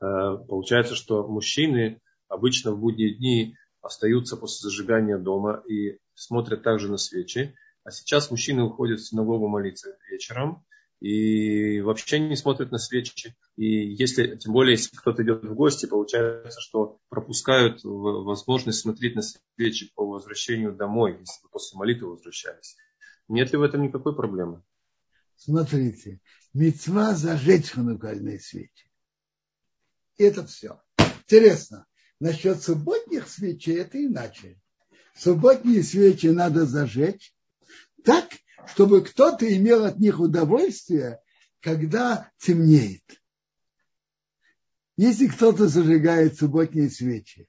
э, получается, что мужчины обычно в будние дни остаются после зажигания дома и смотрят также на свечи. А сейчас мужчины уходят в синагогу молиться вечером и вообще не смотрят на свечи. И если, тем более, если кто-то идет в гости, получается, что пропускают возможность смотреть на свечи по возвращению домой, если вы после молитвы возвращались. Нет ли в этом никакой проблемы? Смотрите, мецва зажечь ханукальные свечи. Это все. Интересно, Насчет субботних свечей это иначе. Субботние свечи надо зажечь так, чтобы кто-то имел от них удовольствие, когда темнеет. Если кто-то зажигает субботние свечи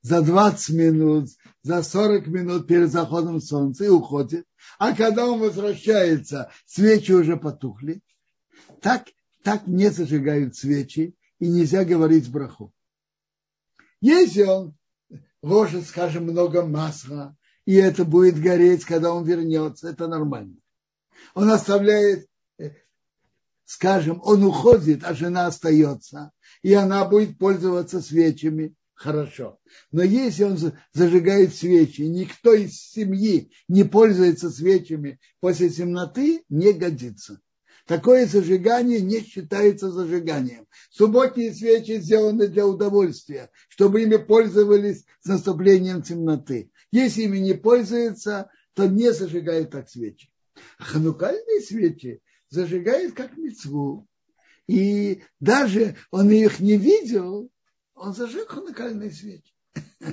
за 20 минут, за 40 минут перед заходом солнца и уходит, а когда он возвращается, свечи уже потухли, так, так не зажигают свечи и нельзя говорить браху. Если он ложит, скажем, много масла, и это будет гореть, когда он вернется, это нормально. Он оставляет, э, скажем, он уходит, а жена остается, и она будет пользоваться свечами, хорошо. Но если он зажигает свечи, никто из семьи не пользуется свечами после темноты, не годится. Такое зажигание не считается зажиганием. Субботние свечи сделаны для удовольствия, чтобы ими пользовались с наступлением темноты. Если ими не пользуются, то не зажигают так свечи. А ханукальные свечи зажигают как мецву. И даже он их не видел, он зажег ханукальные свечи.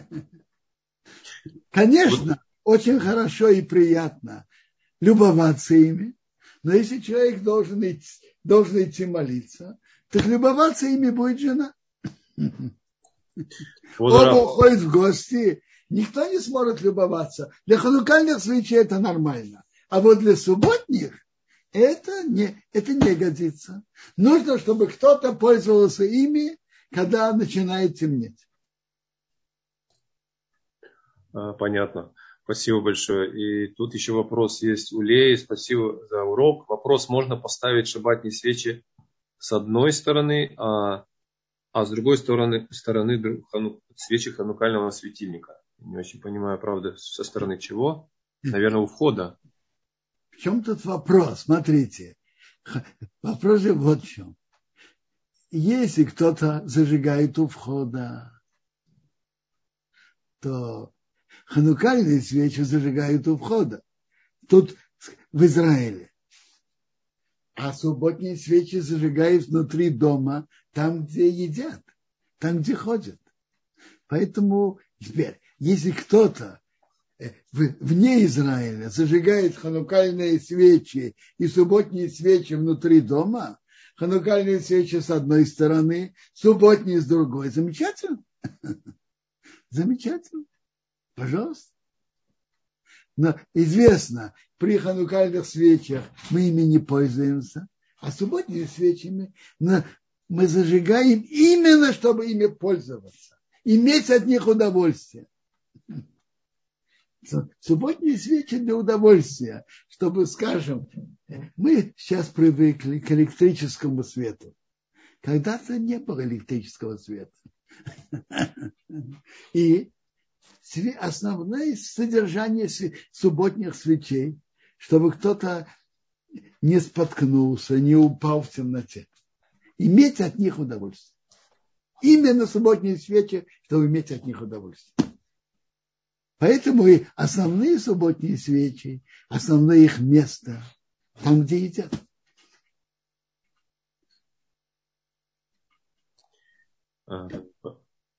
Конечно, очень хорошо и приятно любоваться ими, но если человек должен идти, должен идти молиться, так любоваться ими будет жена. Оба уходят в гости, никто не сможет любоваться. Для ханукальных свечей это нормально. А вот для субботних это не, это не годится. Нужно, чтобы кто-то пользовался ими, когда начинает темнеть. А, понятно. Спасибо большое. И тут еще вопрос есть у Леи. Спасибо за урок. Вопрос, можно поставить шабатные свечи с одной стороны, а а с другой стороны, стороны свечи ханукального светильника. Не очень понимаю, правда, со стороны чего. Наверное, у входа. В чем тут вопрос? Смотрите. Вопрос же вот в чем. Если кто-то зажигает у входа, то ханукальные свечи зажигают у входа. Тут в Израиле. А субботние свечи зажигают внутри дома, там, где едят, там, где ходят. Поэтому теперь, если кто-то э, вне Израиля зажигает ханукальные свечи и субботние свечи внутри дома, ханукальные свечи с одной стороны, субботние с другой. Замечательно? Замечательно. Пожалуйста. Но известно, при ханукальных свечах мы ими не пользуемся, а субботними свечами мы зажигаем именно, чтобы ими пользоваться, иметь от них удовольствие. Субботние свечи для удовольствия, чтобы, скажем, мы сейчас привыкли к электрическому свету. Когда-то не было электрического света. И основное содержание субботних свечей, чтобы кто-то не споткнулся, не упал в темноте. Иметь от них удовольствие. Именно субботние свечи, чтобы иметь от них удовольствие. Поэтому и основные субботние свечи, основное их место, там, где едят.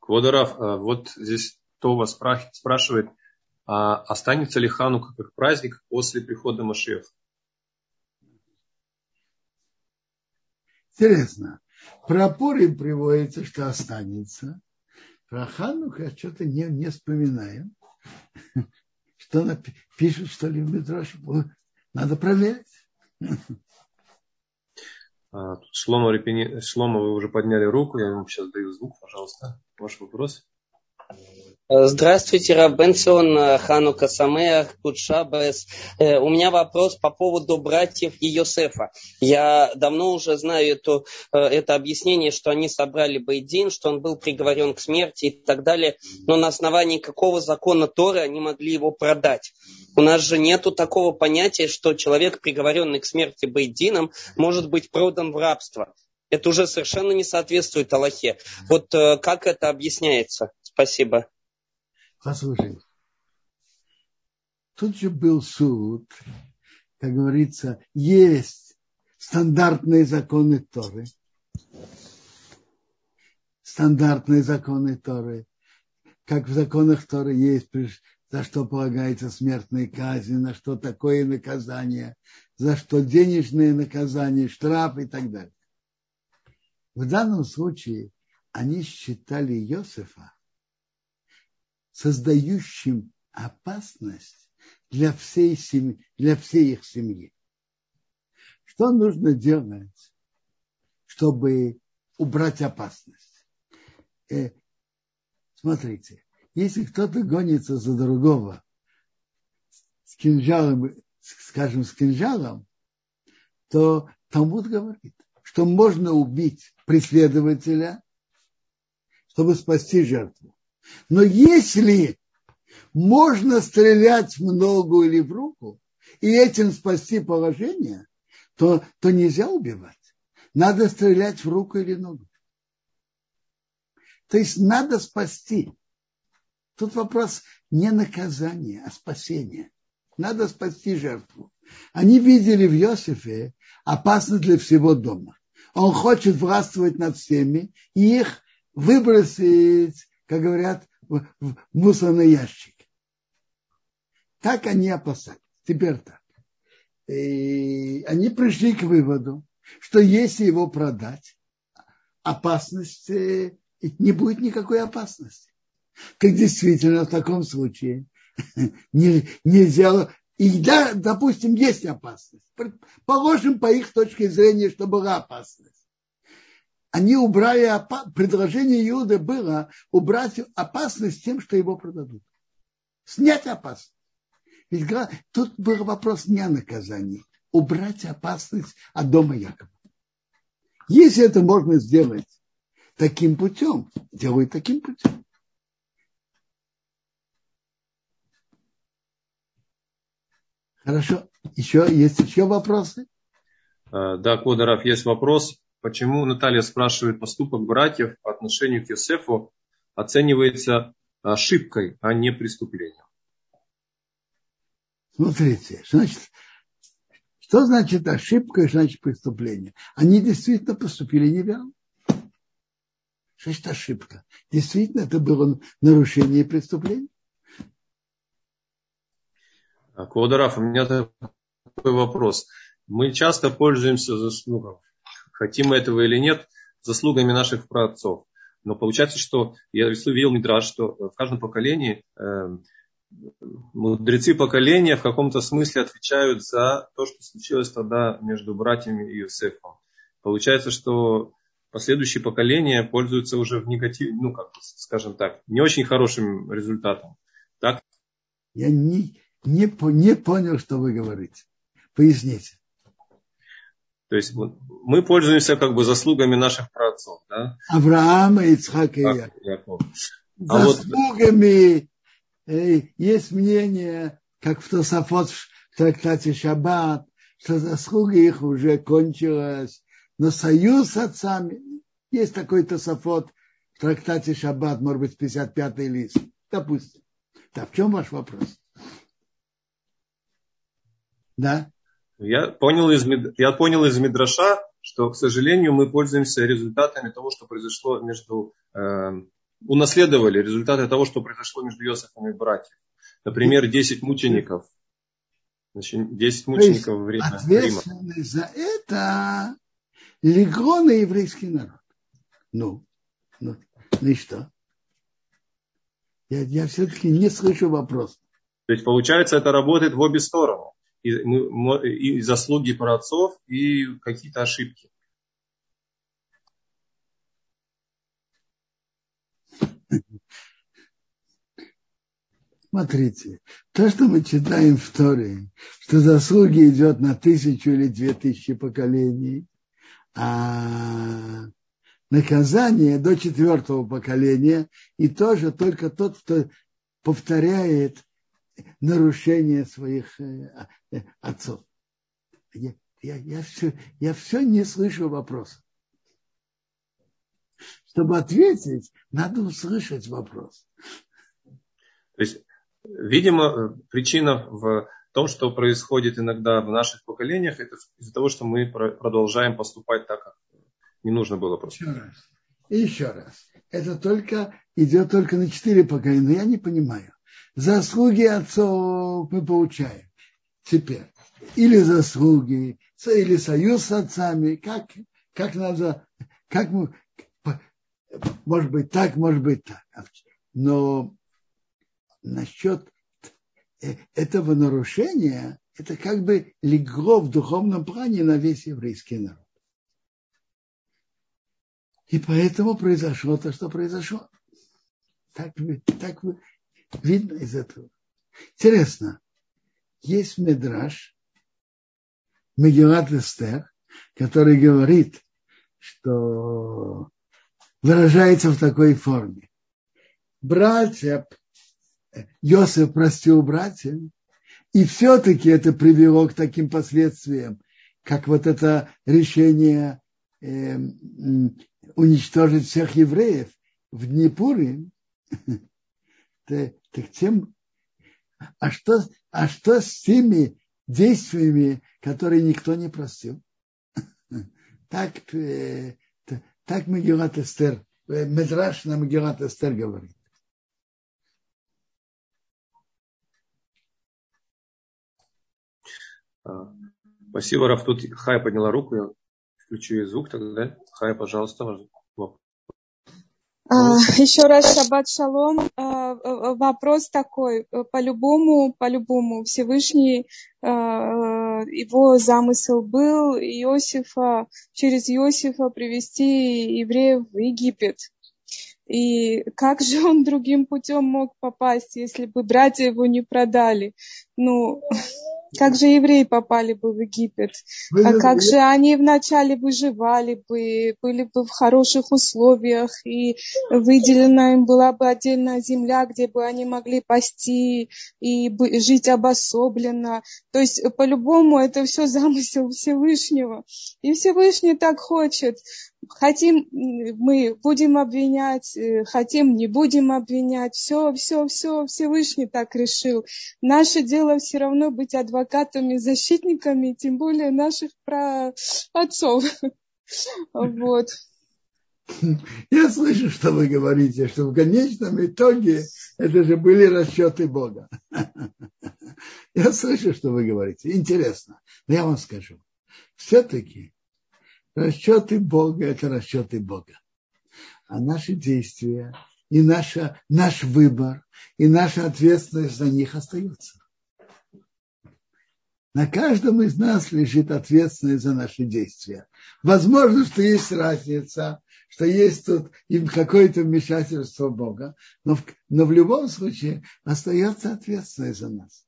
Квадорав, а, вот здесь кто вас спрашивает, а останется ли Ханука как праздник после прихода Машеха? Интересно. Про Пурим приводится, что останется. Про Ханука что-то не, не вспоминаем. Что пишут, что ли, в Мидроше? Надо проверить. А, Шлома, Шлома, вы уже подняли руку, я вам сейчас даю звук, пожалуйста. Ваш вопрос. Здравствуйте, Рабенцион, Ханука Самеах, Кудшабес. Э, у меня вопрос по поводу братьев Иосифа. Я давно уже знаю эту, э, это объяснение, что они собрали Бейдин, что он был приговорен к смерти и так далее. Но на основании какого закона Торы они могли его продать? У нас же нету такого понятия, что человек, приговоренный к смерти Бейдином, может быть продан в рабство. Это уже совершенно не соответствует Аллахе. Вот э, как это объясняется? Спасибо. Послушайте. Тут же был суд, как говорится, есть стандартные законы Торы. Стандартные законы Торы. Как в законах Торы есть, за что полагается смертная казнь, на что такое наказание, за что денежное наказание, штраф и так далее. В данном случае они считали Иосифа создающим опасность для всей, семьи, для всей их семьи. Что нужно делать, чтобы убрать опасность? Э, смотрите, если кто-то гонится за другого с кинжалом, скажем, с кинжалом, то Талмуд говорит, что можно убить преследователя, чтобы спасти жертву. Но если можно стрелять в ногу или в руку и этим спасти положение, то, то нельзя убивать. Надо стрелять в руку или ногу. То есть надо спасти. Тут вопрос не наказания, а спасения. Надо спасти жертву. Они видели в Иосифе опасность для всего дома. Он хочет властвовать над всеми и их выбросить как говорят, в мусорный ящик. Так они опасались. Теперь так. И они пришли к выводу, что если его продать, опасности не будет никакой опасности. Так действительно в таком случае нельзя и да, допустим, есть опасность. Положим по их точке зрения, что была опасность они убрали, предложение Иуды было убрать опасность тем, что его продадут. Снять опасность. Ведь тут был вопрос не о наказании. Убрать опасность от дома Якова. Если это можно сделать таким путем, делают таким путем. Хорошо. Еще есть еще вопросы? А, да, Кводаров, есть вопрос. Почему Наталья спрашивает поступок братьев по отношению к Йосефу оценивается ошибкой, а не преступлением? Смотрите, значит, что значит ошибка и значит преступление? Они действительно поступили неверно. Что значит ошибка? Действительно, это было нарушение преступления. Квадраф, у меня такой вопрос. Мы часто пользуемся заслугами, хотим мы этого или нет, заслугами наших праотцов. Но получается, что я видел Мидраж, что в каждом поколении э, мудрецы поколения в каком-то смысле отвечают за то, что случилось тогда между братьями и Иосифом. Получается, что последующие поколения пользуются уже в негатив, ну, как скажем так, не очень хорошим результатом. Так? Я не, не, не понял, что вы говорите. Поясните. То есть мы пользуемся как бы заслугами наших праотцов. Да? Авраама, Ицхака и Якова. А заслугами вот... э, есть мнение, как в Тософот в трактате Шаббат, что заслуга их уже кончилась. Но союз с отцами, есть такой Тософот в трактате Шаббат, может быть, 55-й лист. Допустим. Так, в чем ваш вопрос? Да? Я понял, из, я понял из Мидраша, что, к сожалению, мы пользуемся результатами того, что произошло между... Э, унаследовали результаты того, что произошло между Иосифом и братьями. Например, 10 мучеников. Значит, 10 мучеников в Риме. Ответственность за это легла на еврейский народ. Ну, ну, ну и что? Я, я все-таки не слышу вопрос. То есть, получается, это работает в обе стороны и, и заслуги праотцов, и какие-то ошибки. Смотрите, то, что мы читаем в Торе, что заслуги идет на тысячу или две тысячи поколений, а наказание до четвертого поколения, и тоже только тот, кто повторяет нарушение своих э, э, отцов. Я, я, я, все, я все не слышу вопроса. Чтобы ответить, надо услышать вопрос. То есть, видимо, причина в том, что происходит иногда в наших поколениях, это из-за того, что мы продолжаем поступать так, как не нужно было просто. Еще раз. И еще раз. Это только идет только на четыре поколения. Но я не понимаю заслуги отцов мы получаем. Теперь, или заслуги, или союз с отцами, как, как надо, как мы, может быть так, может быть так. Но насчет этого нарушения, это как бы легло в духовном плане на весь еврейский народ. И поэтому произошло то, что произошло. Так, так, Видно из этого. Интересно, есть медраж, Мегилат Эстер, который говорит, что выражается в такой форме. Братья, Йосиф простил братьев, и все-таки это привело к таким последствиям, как вот это решение э, уничтожить всех евреев в Днепуре, так тем, а что, а что с теми действиями, которые никто не простил? Так, э, так Мегилат Эстер, э, Медраш на Мегилат Эстер говорит. А, спасибо, Раф. Тут Хай подняла руку, я включу звук тогда. Хай, пожалуйста, Еще раз шаббат шалом. А, вопрос такой. По-любому, по-любому Всевышний, а, его замысел был Иосифа, через Иосифа привести евреев в Египет. И как же он другим путем мог попасть, если бы братья его не продали? Ну, как же евреи попали бы в Египет? А как же они вначале выживали бы, были бы в хороших условиях, и выделена им была бы отдельная земля, где бы они могли пасти и жить обособленно. То есть, по-любому, это все замысел Всевышнего. И Всевышний так хочет. Хотим мы будем обвинять, э, хотим не будем обвинять. Все, все, все Всевышний так решил. Наше дело все равно быть адвокатами, защитниками, тем более наших про отцов. Вот. Я слышу, что вы говорите, что в конечном итоге это же были расчеты Бога. Я слышу, что вы говорите. Интересно. Но я вам скажу. Все-таки расчеты Бога – это расчеты Бога. А наши действия и наша, наш выбор, и наша ответственность за них остается. На каждом из нас лежит ответственность за наши действия. Возможно, что есть разница, что есть тут им какое-то вмешательство Бога, но в, но в любом случае остается ответственность за нас.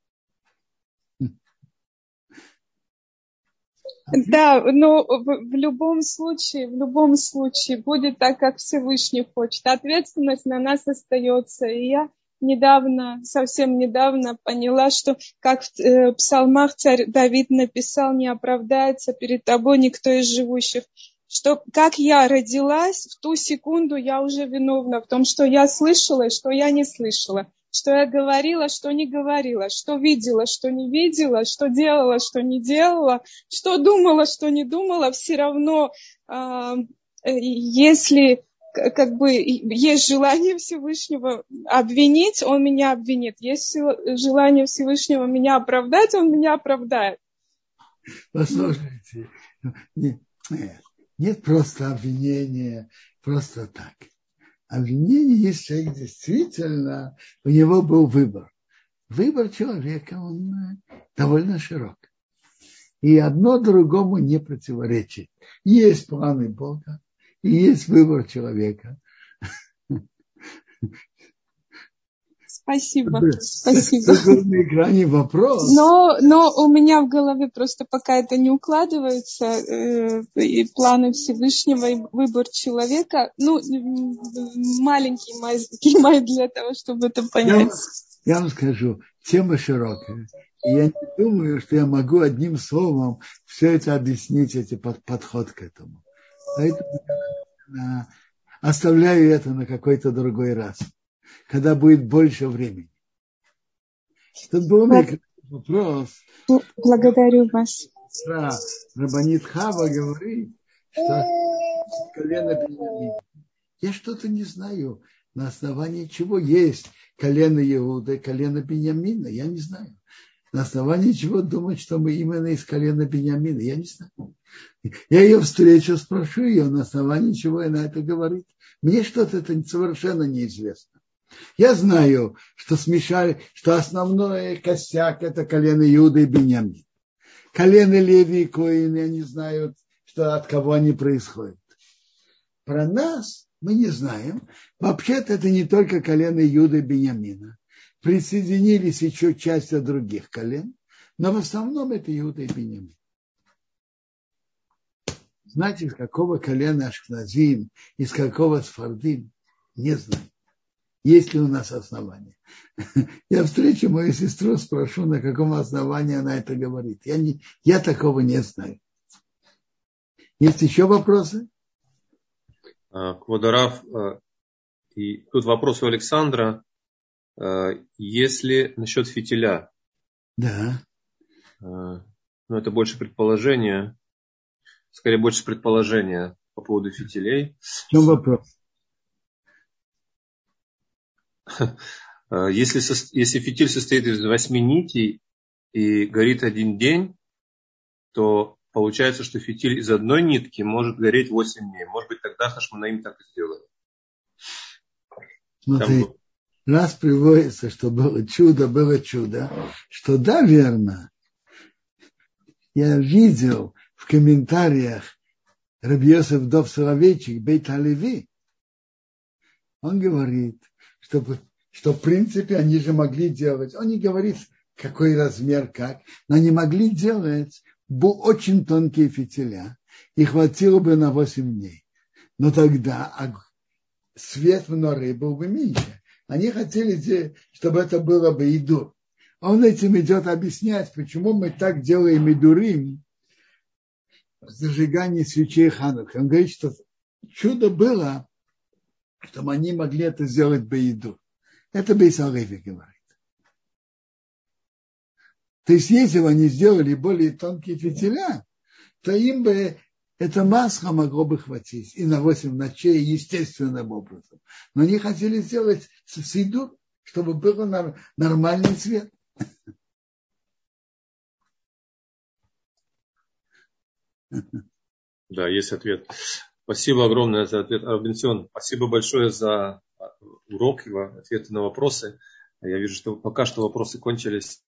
Да, но в, в любом случае, в любом случае будет так, как Всевышний хочет. Ответственность на нас остается. И я недавно, совсем недавно поняла, что как в э, псалмах царь Давид написал, не оправдается перед тобой никто из живущих. Что как я родилась, в ту секунду я уже виновна в том, что я слышала и что я не слышала что я говорила, что не говорила, что видела, что не видела, что делала, что не делала, что думала, что не думала, все равно, э, если как бы есть желание Всевышнего обвинить, он меня обвинит. Есть желание Всевышнего меня оправдать, он меня оправдает. Послушайте, нет, нет просто обвинения просто так обвинение, если человек действительно, у него был выбор. Выбор человека, он э, довольно широк. И одно другому не противоречит. Есть планы Бога, и есть выбор человека. Спасибо, спасибо. На экране вопрос. Но, но у меня в голове просто пока это не укладывается, э, и планы Всевышнего, и выбор человека, ну, маленький май для того, чтобы это понять. Я, я вам скажу, тема широкая. И я не думаю, что я могу одним словом все это объяснить, эти под, подход к этому. Поэтому я оставляю это на какой-то другой раз когда будет больше времени. Тут был вопрос. Благодарю вас. Да, Рабанит Хава говорит, что колено Беньямина. Я что-то не знаю, на основании чего есть колено Иуда колено Беньямина. Я не знаю. На основании чего думать, что мы именно из колена Беньямина. Я не знаю. Я ее встречу, спрошу ее, на основании чего она это говорит. Мне что-то это совершенно неизвестно. Я знаю, что смешали, что основной косяк это колено Иуда и Беньямин. Колено Леви и Коин, они знают, что от кого они происходят. Про нас мы не знаем. Вообще-то это не только колено Иуда и Беньямина. Присоединились еще часть от других колен, но в основном это Иуда и Беньямин. Знаете, из какого колена Ашкназим, из какого Сфардим, не знаю есть ли у нас основания. Я встречу мою сестру, спрошу, на каком основании она это говорит. Я, не, я такого не знаю. Есть еще вопросы? А, Квадарав, а, и тут вопрос у Александра. А, если насчет фитиля. Да. Ну, это больше предположение. Скорее, больше предположение по поводу фитилей. В чем вопрос? Э, если, если фитиль состоит из восьми нитей и горит один день, то получается, что фитиль из одной нитки может гореть восемь дней. Может быть, тогда Хашманаим так и сделает. Смотри, Там... раз приводится, что было чудо, было чудо, что да, верно, я видел в комментариях Рабиосов Дов Соловейчик, Бейт Алеви, он говорит, чтобы, что в принципе они же могли делать. Он не говорит какой размер, как, но не могли делать очень тонкие фитиля, и хватило бы на 8 дней. Но тогда свет в норе был бы меньше. Они хотели, чтобы это было бы иду. Он этим идет объяснять, почему мы так делаем идурим в зажигании свечей Ханук. Он говорит, что чудо было, чтобы они могли это сделать бы иду. Это Бейсалеви говорит. То есть, если бы они сделали более тонкие фитиля, то им бы это масло могло бы хватить и на 8 ночей естественным образом. Но они хотели сделать сидур, чтобы был нормальный цвет. Да, есть ответ. Спасибо огромное за ответ, Арбенсион. Спасибо большое за урок, его ответы на вопросы. Я вижу, что пока что вопросы кончились.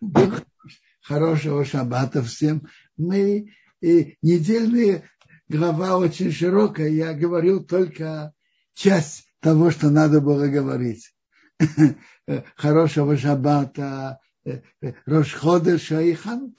Да. Хорошего шаббата всем. Мы и недельная глава очень широкая. Я говорил только часть того, что надо было говорить. Хорошего шаббата, Рошхода, Шаихан.